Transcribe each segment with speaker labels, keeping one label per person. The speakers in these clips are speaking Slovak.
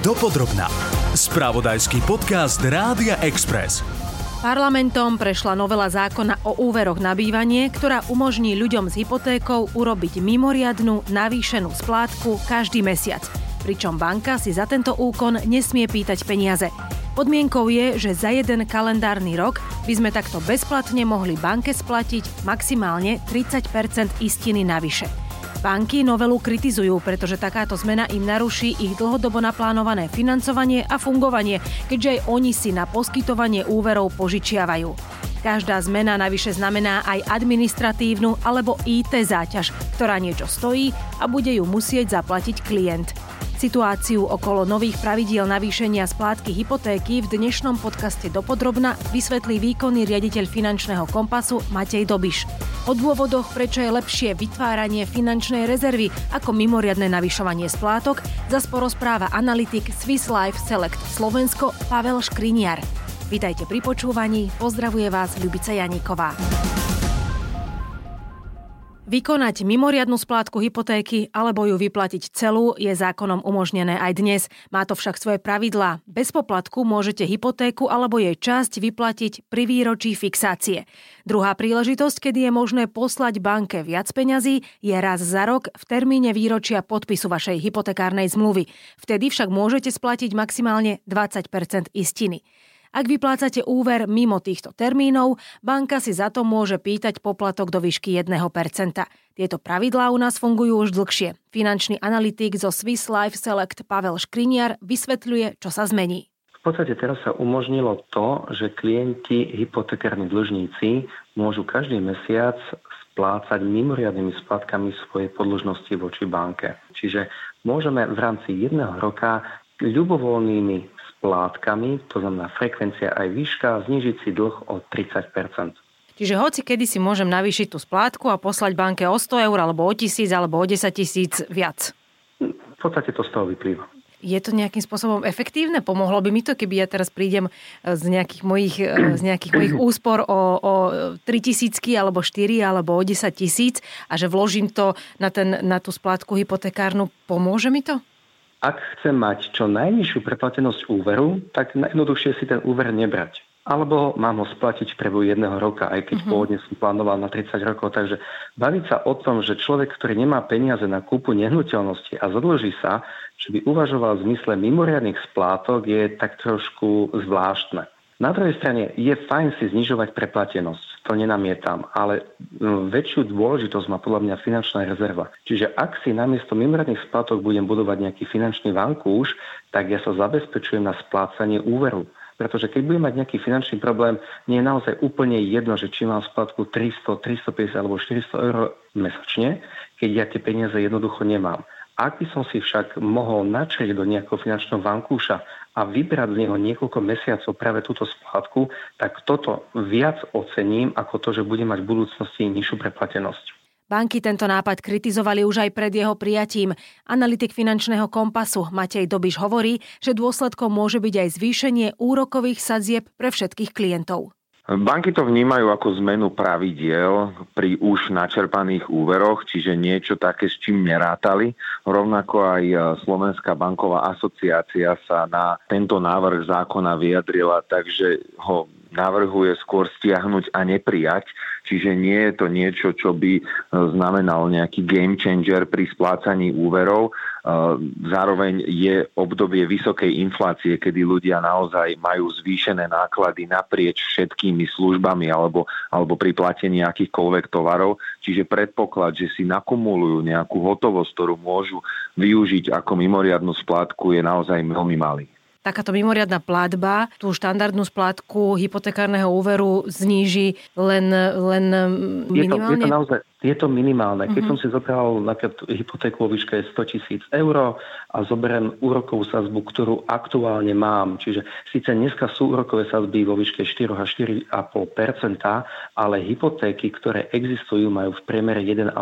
Speaker 1: Dopodrobná. Spravodajský podcast Rádia Express.
Speaker 2: Parlamentom prešla novela zákona o úveroch na bývanie, ktorá umožní ľuďom s hypotékou urobiť mimoriadnú navýšenú splátku každý mesiac. Pričom banka si za tento úkon nesmie pýtať peniaze. Podmienkou je, že za jeden kalendárny rok by sme takto bezplatne mohli banke splatiť maximálne 30% istiny navyše. Banky novelu kritizujú, pretože takáto zmena im naruší ich dlhodobo naplánované financovanie a fungovanie, keďže aj oni si na poskytovanie úverov požičiavajú. Každá zmena navyše znamená aj administratívnu alebo IT záťaž, ktorá niečo stojí a bude ju musieť zaplatiť klient. Situáciu okolo nových pravidiel navýšenia splátky hypotéky v dnešnom podcaste Dopodrobna vysvetlí výkonný riaditeľ finančného kompasu Matej Dobiš. O dôvodoch, prečo je lepšie vytváranie finančnej rezervy ako mimoriadne navyšovanie splátok, za správa analytik Swiss Life Select Slovensko Pavel Škriniar. Vítajte pri počúvaní, pozdravuje vás Ľubica Janíková. Vykonať mimoriadnu splátku hypotéky alebo ju vyplatiť celú je zákonom umožnené aj dnes. Má to však svoje pravidlá. Bez poplatku môžete hypotéku alebo jej časť vyplatiť pri výročí fixácie. Druhá príležitosť, kedy je možné poslať banke viac peňazí, je raz za rok v termíne výročia podpisu vašej hypotekárnej zmluvy. Vtedy však môžete splatiť maximálne 20% istiny. Ak vyplácate úver mimo týchto termínov, banka si za to môže pýtať poplatok do výšky 1%. Tieto pravidlá u nás fungujú už dlhšie. Finančný analytik zo Swiss Life Select Pavel Škriniar vysvetľuje, čo sa zmení.
Speaker 3: V podstate teraz sa umožnilo to, že klienti, hypotekárni dlžníci môžu každý mesiac splácať mimoriadnými splatkami svojej podložnosti voči banke. Čiže môžeme v rámci jedného roka ľubovoľnými látkami, to znamená frekvencia aj výška, znižiť si dlh o 30%
Speaker 2: Čiže hoci kedy si môžem navýšiť tú splátku a poslať banke o 100 eur, alebo o 1000, alebo o 10 tisíc viac.
Speaker 3: V podstate to z toho vyplýva.
Speaker 2: Je to nejakým spôsobom efektívne? Pomohlo by mi to, keby ja teraz prídem e, z nejakých mojich, e, z nejakých mojich úspor o, o 3 tisícky, alebo 4, alebo o 10 tisíc a že vložím to na, ten, na tú splátku hypotekárnu. Pomôže mi to?
Speaker 3: Ak chcem mať čo najnižšiu preplatenosť úveru, tak najjednoduchšie si ten úver nebrať. Alebo mám ho splatiť v priebehu jedného roka, aj keď uh-huh. pôvodne som plánoval na 30 rokov. Takže baviť sa o tom, že človek, ktorý nemá peniaze na kúpu nehnuteľnosti a zadlží sa, že by uvažoval v zmysle mimoriadných splátok, je tak trošku zvláštne. Na druhej strane je fajn si znižovať preplatenosť, to nenamietam, ale mm, väčšiu dôležitosť má podľa mňa finančná rezerva. Čiže ak si namiesto mimoriadných splátok budem budovať nejaký finančný vankúš, tak ja sa zabezpečujem na splácanie úveru. Pretože keď budem mať nejaký finančný problém, nie je naozaj úplne jedno, že či mám splatku 300, 350 alebo 400 eur mesačne, keď ja tie peniaze jednoducho nemám. Ak by som si však mohol načrieť do nejakého finančného vankúša a vybrať z neho niekoľko mesiacov práve túto splátku, tak toto viac ocením ako to, že bude mať v budúcnosti nižšiu preplatenosť.
Speaker 2: Banky tento nápad kritizovali už aj pred jeho prijatím. Analytik finančného kompasu Matej Dobiš hovorí, že dôsledkom môže byť aj zvýšenie úrokových sadzieb pre všetkých klientov.
Speaker 4: Banky to vnímajú ako zmenu pravidiel pri už načerpaných úveroch, čiže niečo také, s čím nerátali. Rovnako aj e, Slovenská banková asociácia sa na tento návrh zákona vyjadrila, takže ho navrhuje skôr stiahnuť a neprijať. Čiže nie je to niečo, čo by e, znamenal nejaký game changer pri splácaní úverov. E, zároveň je obdobie vysokej inflácie, kedy ľudia naozaj majú zvýšené náklady naprieč všetkými službami alebo, alebo pri platení akýchkoľvek tovarov. Čiže predpoklad, že si nakumulujú nejakú hotovosť, ktorú môžu využiť ako mimoriadnu splátku, je naozaj veľmi malý
Speaker 2: takáto mimoriadná platba tú štandardnú splátku hypotekárneho úveru zníži len, len minimálne?
Speaker 3: Je to, je to naozaj je to minimálne. Keď uh-huh. som si zobral napríklad hypotéku vo výške 100 tisíc eur a zoberiem úrokovú sazbu, ktorú aktuálne mám, čiže síce dneska sú úrokové sazby vo výške 4 až 4,5%, ale hypotéky, ktoré existujú, majú v priemere 1,5%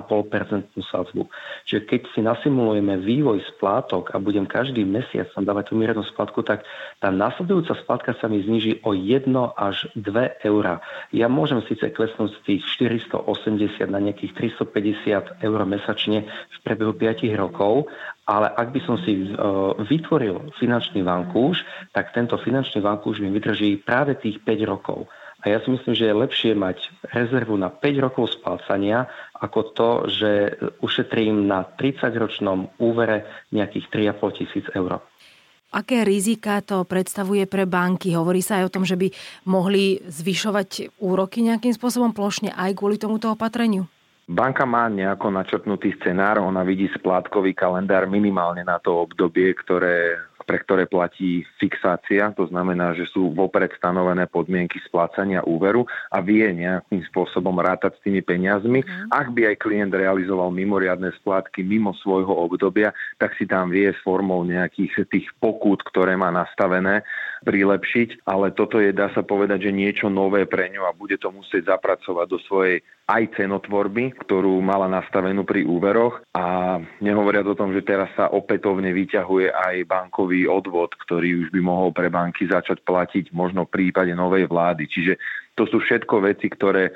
Speaker 3: sazbu. Čiže keď si nasimulujeme vývoj splátok a budem každý mesiac tam dávať tú mierenú splátku, tak tá nasledujúca splátka sa mi zniží o 1 až 2 eurá. Ja môžem síce klesnúť z tých 480 na nejakých tých 350 eur mesačne v priebehu 5 rokov, ale ak by som si vytvoril finančný vankúš, tak tento finančný vankúš mi vydrží práve tých 5 rokov. A ja si myslím, že je lepšie mať rezervu na 5 rokov splácania, ako to, že ušetrím na 30-ročnom úvere nejakých 3,5 tisíc eur.
Speaker 2: Aké rizika to predstavuje pre banky? Hovorí sa aj o tom, že by mohli zvyšovať úroky nejakým spôsobom plošne aj kvôli tomuto opatreniu?
Speaker 4: Banka má nejako načrtnutý scenár, ona vidí splátkový kalendár minimálne na to obdobie, ktoré pre ktoré platí fixácia, to znamená, že sú vopred stanovené podmienky splácania úveru a vie nejakým spôsobom rátať s tými peniazmi. Mm. Ak by aj klient realizoval mimoriadne splátky mimo svojho obdobia, tak si tam vie s formou nejakých tých pokút, ktoré má nastavené, prilepšiť, ale toto je, dá sa povedať, že niečo nové pre ňu a bude to musieť zapracovať do svojej aj cenotvorby, ktorú mala nastavenú pri úveroch a nehovoriac o tom, že teraz sa opätovne vyťahuje aj bankový odvod, ktorý už by mohol pre banky začať platiť možno v prípade novej vlády. Čiže to sú všetko veci, ktoré e,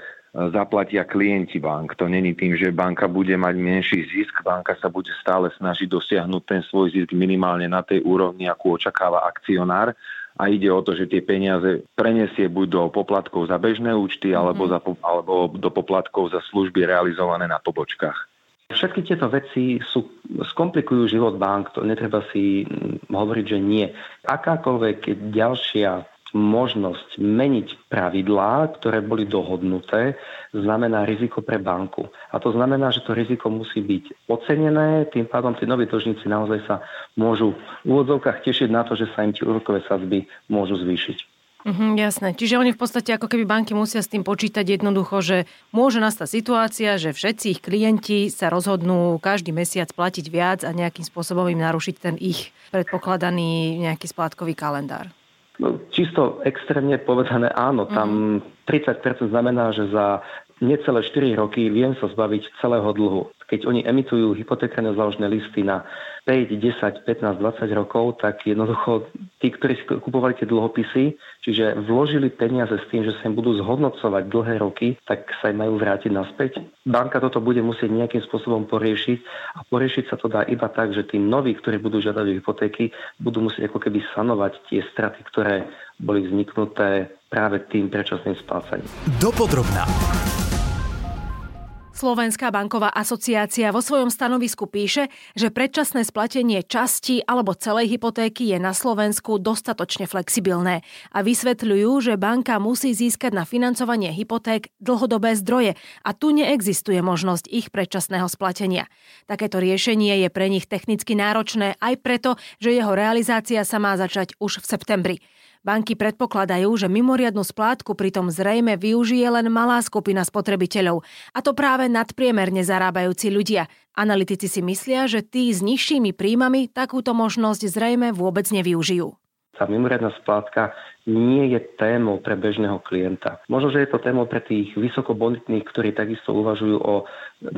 Speaker 4: zaplatia klienti bank. To není tým, že banka bude mať menší zisk, banka sa bude stále snažiť dosiahnuť ten svoj zisk minimálne na tej úrovni, akú očakáva akcionár a ide o to, že tie peniaze prenesie buď do poplatkov za bežné účty alebo, mm-hmm. za, alebo do poplatkov za služby realizované na pobočkách.
Speaker 3: Všetky tieto veci sú, skomplikujú život bank, to netreba si hovoriť, že nie. Akákoľvek ďalšia možnosť meniť pravidlá, ktoré boli dohodnuté, znamená riziko pre banku. A to znamená, že to riziko musí byť ocenené, tým pádom tí noví dlžníci naozaj sa môžu v úvodzovkách tešiť na to, že sa im tie úrokové sadzby môžu zvýšiť.
Speaker 2: Mhm, jasné. Čiže oni v podstate ako keby banky musia s tým počítať jednoducho, že môže nastať situácia, že všetci ich klienti sa rozhodnú každý mesiac platiť viac a nejakým spôsobom im narušiť ten ich predpokladaný nejaký splátkový kalendár.
Speaker 3: No, čisto extrémne povedané áno, tam mm. 30% znamená, že za necelé 4 roky viem sa zbaviť celého dlhu. Keď oni emitujú hypotekárne záložné listy na 5, 10, 15, 20 rokov, tak jednoducho tí, ktorí si kupovali tie dlhopisy, čiže vložili peniaze s tým, že sa im budú zhodnocovať dlhé roky, tak sa im majú vrátiť naspäť. Banka toto bude musieť nejakým spôsobom poriešiť a poriešiť sa to dá iba tak, že tí noví, ktorí budú žiadať hypotéky, budú musieť ako keby sanovať tie straty, ktoré boli vzniknuté práve tým predčasným splácaním. Dopodrobná.
Speaker 2: Slovenská banková asociácia vo svojom stanovisku píše, že predčasné splatenie časti alebo celej hypotéky je na Slovensku dostatočne flexibilné a vysvetľujú, že banka musí získať na financovanie hypoték dlhodobé zdroje a tu neexistuje možnosť ich predčasného splatenia. Takéto riešenie je pre nich technicky náročné aj preto, že jeho realizácia sa má začať už v septembri. Banky predpokladajú, že mimoriadnu splátku pritom zrejme využije len malá skupina spotrebiteľov, a to práve nadpriemerne zarábajúci ľudia. Analytici si myslia, že tí s nižšími príjmami takúto možnosť zrejme vôbec nevyužijú.
Speaker 3: Tá mimoriadná splátka nie je témou pre bežného klienta. Možno, že je to témou pre tých vysokobonitných, ktorí takisto uvažujú o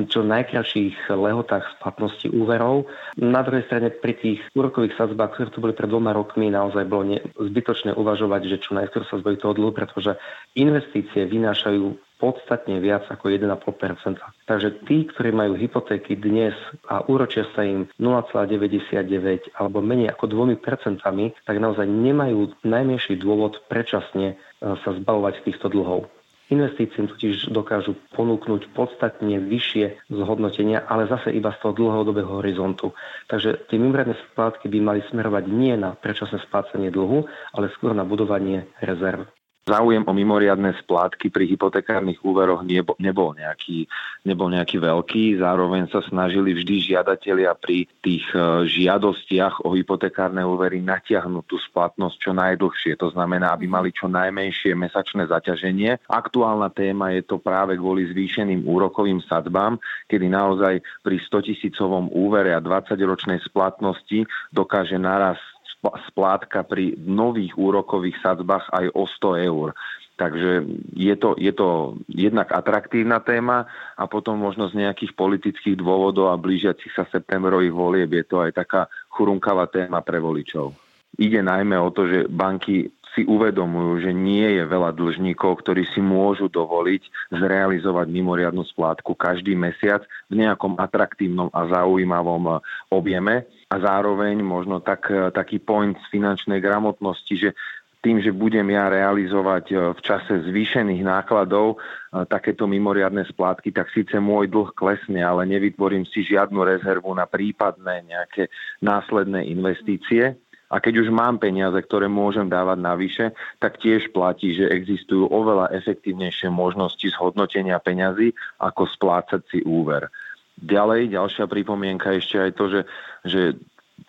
Speaker 3: čo najkračších lehotách splatnosti úverov. Na druhej strane pri tých úrokových sadzbách, ktoré tu boli pred dvoma rokmi, naozaj bolo zbytočné uvažovať, že čo najskôr sa zbaví toho dlhu, pretože investície vynášajú podstatne viac ako 1,5%. Takže tí, ktorí majú hypotéky dnes a úročia sa im 0,99 alebo menej ako 2%, tak naozaj nemajú najmenší dôvod predčasne e, sa zbavovať týchto dlhov. Investície totiž dokážu ponúknuť podstatne vyššie zhodnotenia, ale zase iba z toho dlhodobého horizontu. Takže tie mimoriadne splátky by mali smerovať nie na predčasné splácanie dlhu, ale skôr na budovanie rezerv.
Speaker 4: Záujem o mimoriadne splátky pri hypotekárnych úveroch nebol nejaký, nebol nejaký veľký. Zároveň sa snažili vždy žiadatelia pri tých e, žiadostiach o hypotekárne úvery natiahnuť tú splatnosť čo najdlhšie. To znamená, aby mali čo najmenšie mesačné zaťaženie. Aktuálna téma je to práve kvôli zvýšeným úrokovým sadzbám, kedy naozaj pri 100 tisícovom úvere a 20-ročnej splatnosti dokáže naraz splátka pri nových úrokových sadzbách aj o 100 eur. Takže je to, je to jednak atraktívna téma a potom možno z nejakých politických dôvodov a blížiacich sa septembrových volieb je to aj taká churunkavá téma pre voličov. Ide najmä o to, že banky si uvedomujú, že nie je veľa dlžníkov, ktorí si môžu dovoliť zrealizovať mimoriadnu splátku každý mesiac v nejakom atraktívnom a zaujímavom objeme a zároveň možno tak, taký point z finančnej gramotnosti, že tým, že budem ja realizovať e, v čase zvýšených nákladov e, takéto mimoriadne splátky, tak síce môj dlh klesne, ale nevytvorím si žiadnu rezervu na prípadné nejaké následné investície. A keď už mám peniaze, ktoré môžem dávať navyše, tak tiež platí, že existujú oveľa efektívnejšie možnosti zhodnotenia peňazí, ako splácať si úver. Ďalej, ďalšia pripomienka ešte aj to, že, že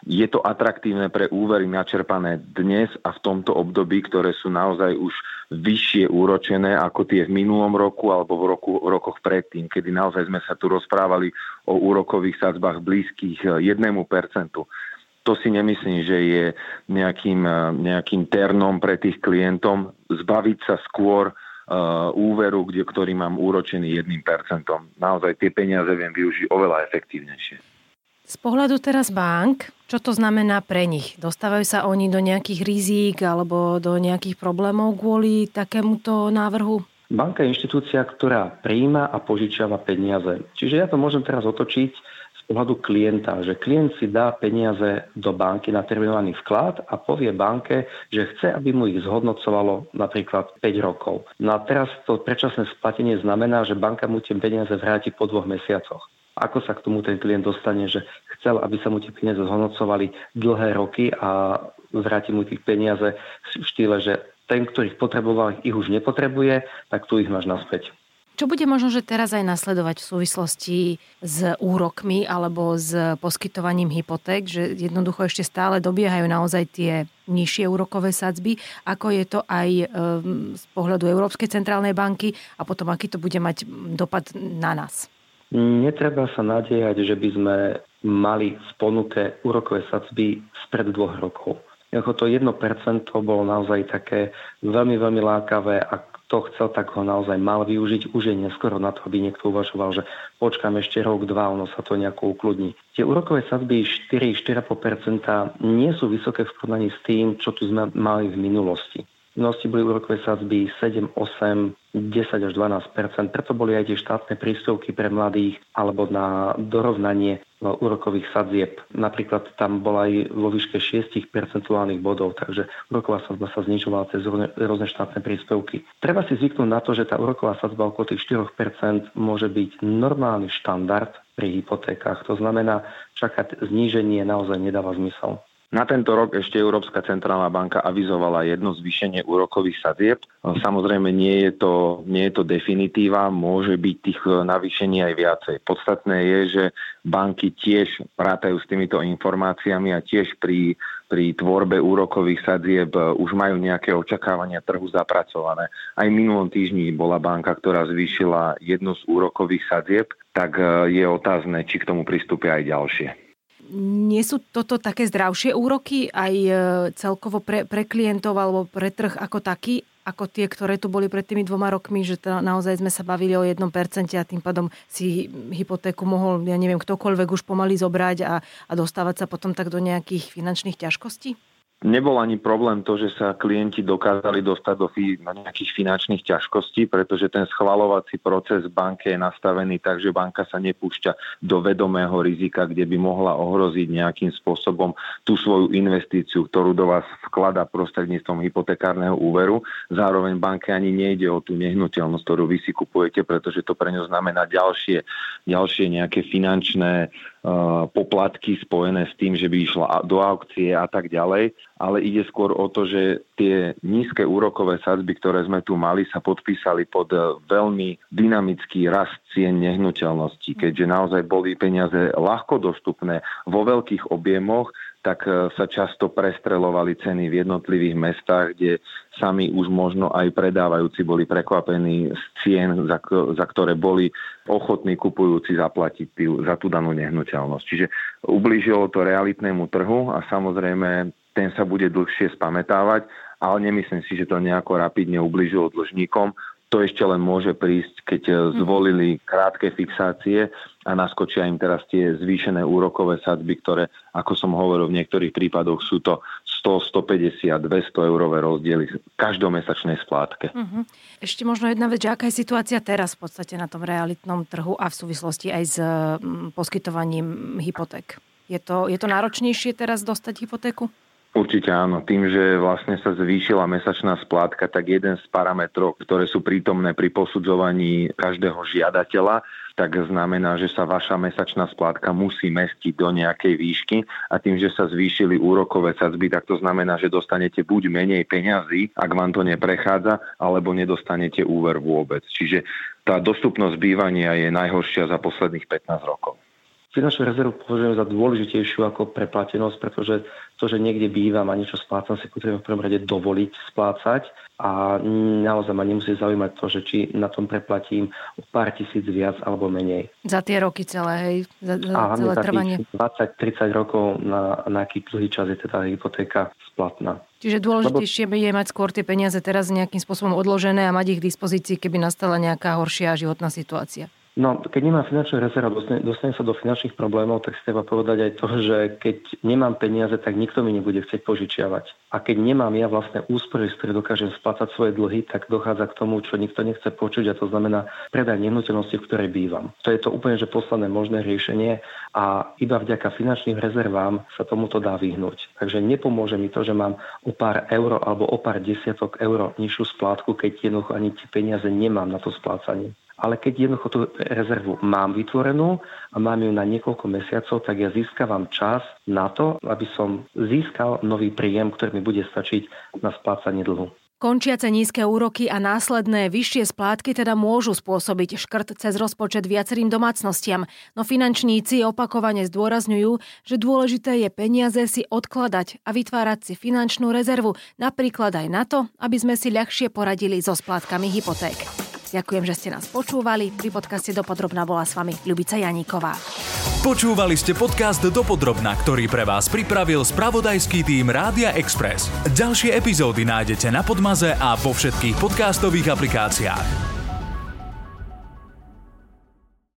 Speaker 4: je to atraktívne pre úvery načerpané dnes a v tomto období, ktoré sú naozaj už vyššie úročené ako tie v minulom roku alebo v, roku, v rokoch predtým, kedy naozaj sme sa tu rozprávali o úrokových sadzbách blízkych 1%. To si nemyslím, že je nejakým, nejakým ternom pre tých klientom zbaviť sa skôr uh, úveru, kde, ktorý mám úročený 1%. Naozaj tie peniaze viem využiť oveľa efektívnejšie.
Speaker 2: Z pohľadu teraz bank, čo to znamená pre nich? Dostávajú sa oni do nejakých rizík alebo do nejakých problémov kvôli takémuto návrhu?
Speaker 3: Banka je inštitúcia, ktorá prijíma a požičiava peniaze. Čiže ja to môžem teraz otočiť pohľadu klienta, že klient si dá peniaze do banky na terminovaný vklad a povie banke, že chce, aby mu ich zhodnocovalo napríklad 5 rokov. No a teraz to predčasné splatenie znamená, že banka mu tie peniaze vráti po dvoch mesiacoch ako sa k tomu ten klient dostane, že chcel, aby sa mu tie peniaze zhodnocovali dlhé roky a vráti mu tých peniaze v štýle, že ten, ktorý ich potreboval, ich už nepotrebuje, tak tu ich máš naspäť.
Speaker 2: Čo bude možno, že teraz aj nasledovať v súvislosti s úrokmi alebo s poskytovaním hypoték, že jednoducho ešte stále dobiehajú naozaj tie nižšie úrokové sadzby, ako je to aj z pohľadu Európskej centrálnej banky a potom aký to bude mať dopad na nás?
Speaker 3: Netreba sa nadiehať, že by sme mali v ponuke úrokové sadzby spred dvoch rokov. Ako to 1% bolo naozaj také veľmi, veľmi lákavé a kto chcel, tak ho naozaj mal využiť. Už je neskoro na to, aby niekto uvažoval, že počkám ešte rok, dva, ono sa to nejako ukludní. Tie úrokové sadzby 4-4,5% nie sú vysoké v porovnaní s tým, čo tu sme mali v minulosti. Minulosti boli úrokové sadzby 7, 8, 10 až 12 Preto boli aj tie štátne príspevky pre mladých alebo na dorovnanie úrokových sadzieb. Napríklad tam bola aj vo výške 6 percentuálnych bodov, takže úroková sadzba sa znižovala cez rôzne štátne príspevky. Treba si zvyknúť na to, že tá úroková sadzba okolo tých 4% môže byť normálny štandard pri hypotékach. To znamená, čakať zníženie naozaj nedáva zmysel.
Speaker 4: Na tento rok ešte Európska centrálna banka avizovala jedno zvýšenie úrokových sadzieb. Samozrejme nie je to, nie je to definitíva, môže byť tých navýšení aj viacej. Podstatné je, že banky tiež prátajú s týmito informáciami a tiež pri, pri tvorbe úrokových sadzieb už majú nejaké očakávania trhu zapracované. Aj minulom týždni bola banka, ktorá zvýšila jednu z úrokových sadzieb, tak je otázne, či k tomu pristúpia aj ďalšie
Speaker 2: nie sú toto také zdravšie úroky aj e, celkovo pre, pre klientov alebo pre trh ako taký, ako tie, ktoré tu boli pred tými dvoma rokmi, že to naozaj sme sa bavili o 1% a tým pádom si hypotéku mohol, ja neviem, ktokoľvek už pomaly zobrať a, a dostávať sa potom tak do nejakých finančných ťažkostí?
Speaker 4: Nebol ani problém to, že sa klienti dokázali dostať do nejakých finančných ťažkostí, pretože ten schvalovací proces v banke je nastavený tak, že banka sa nepúšťa do vedomého rizika, kde by mohla ohroziť nejakým spôsobom tú svoju investíciu, ktorú do vás vklada prostredníctvom hypotekárneho úveru. Zároveň banke ani nejde o tú nehnuteľnosť, ktorú vy si kupujete, pretože to pre ňu znamená ďalšie, ďalšie nejaké finančné poplatky spojené s tým, že by išla do aukcie a tak ďalej, ale ide skôr o to, že tie nízke úrokové sadzby, ktoré sme tu mali, sa podpísali pod e, veľmi dynamický rast cien nehnuteľností, keďže naozaj boli peniaze ľahko dostupné vo veľkých objemoch, tak e, sa často prestrelovali ceny v jednotlivých mestách, kde sami už možno aj predávajúci boli prekvapení z cien, za, za ktoré boli ochotní kupujúci zaplatiť tý, za tú danú nehnuteľnosť. Čiže ublížilo to realitnému trhu a samozrejme ten sa bude dlhšie spametávať, ale nemyslím si, že to nejako rapidne ubližilo dlžníkom to ešte len môže prísť, keď eh, mhm. zvolili krátke fixácie a naskočia im teraz tie zvýšené úrokové sadzby, ktoré, ako som hovoril, v niektorých prípadoch sú to 100, 150, 200 eurové rozdiely v každomesačnej splátke. Uh-huh.
Speaker 2: Ešte možno jedna vec, že aká je situácia teraz v podstate na tom realitnom trhu a v súvislosti aj s mm, poskytovaním hypoték? Je to, je to náročnejšie teraz dostať hypotéku?
Speaker 4: Určite áno. Tým, že vlastne sa zvýšila mesačná splátka, tak jeden z parametrov, ktoré sú prítomné pri posudzovaní každého žiadateľa, tak znamená, že sa vaša mesačná splátka musí mestiť do nejakej výšky a tým, že sa zvýšili úrokové sadzby, tak to znamená, že dostanete buď menej peňazí, ak vám to neprechádza, alebo nedostanete úver vôbec. Čiže tá dostupnosť bývania je najhoršia za posledných 15 rokov.
Speaker 3: Finančnú rezervu považujem za dôležitejšiu ako preplatenosť, pretože to, že niekde bývam a niečo splácam, si potrebujem v prvom rade dovoliť splácať a naozaj ma nemusí zaujímať to, že či na tom preplatím o pár tisíc viac alebo menej.
Speaker 2: Za tie roky celé, hej? Za, za a celé trvanie.
Speaker 3: 20-30 rokov na, na aký dlhý čas je teda hypotéka splatná.
Speaker 2: Čiže dôležitejšie by je mať skôr tie peniaze teraz nejakým spôsobom odložené a mať ich k dispozícii, keby nastala nejaká horšia životná situácia.
Speaker 3: No, keď nemám finančnú rezervu, dostane, dostane sa do finančných problémov, tak si treba povedať aj to, že keď nemám peniaze, tak nikto mi nebude chcieť požičiavať. A keď nemám ja vlastné úspory, z ktorých dokážem splácať svoje dlhy, tak dochádza k tomu, čo nikto nechce počuť a to znamená predaj nehnuteľnosti, v ktorej bývam. To je to úplne že posledné možné riešenie a iba vďaka finančným rezervám sa tomuto dá vyhnúť. Takže nepomôže mi to, že mám o pár euro alebo o pár desiatok euro nižšiu splátku, keď jednoducho ani tie peniaze nemám na to splácanie ale keď jednoducho tú rezervu mám vytvorenú a mám ju na niekoľko mesiacov, tak ja získavam čas na to, aby som získal nový príjem, ktorý mi bude stačiť na splácanie dlhu.
Speaker 2: Končiace nízke úroky a následné vyššie splátky teda môžu spôsobiť škrt cez rozpočet viacerým domácnostiam, no finančníci opakovane zdôrazňujú, že dôležité je peniaze si odkladať a vytvárať si finančnú rezervu, napríklad aj na to, aby sme si ľahšie poradili so splátkami hypoték. Ďakujem, že ste nás počúvali. Pri podcaste Dopodrobná bola s vami Ľubica Janíková.
Speaker 1: Počúvali ste podcast Dopodrobná, ktorý pre vás pripravil spravodajský tým Rádia Express. Ďalšie epizódy nájdete na Podmaze a vo všetkých podcastových aplikáciách.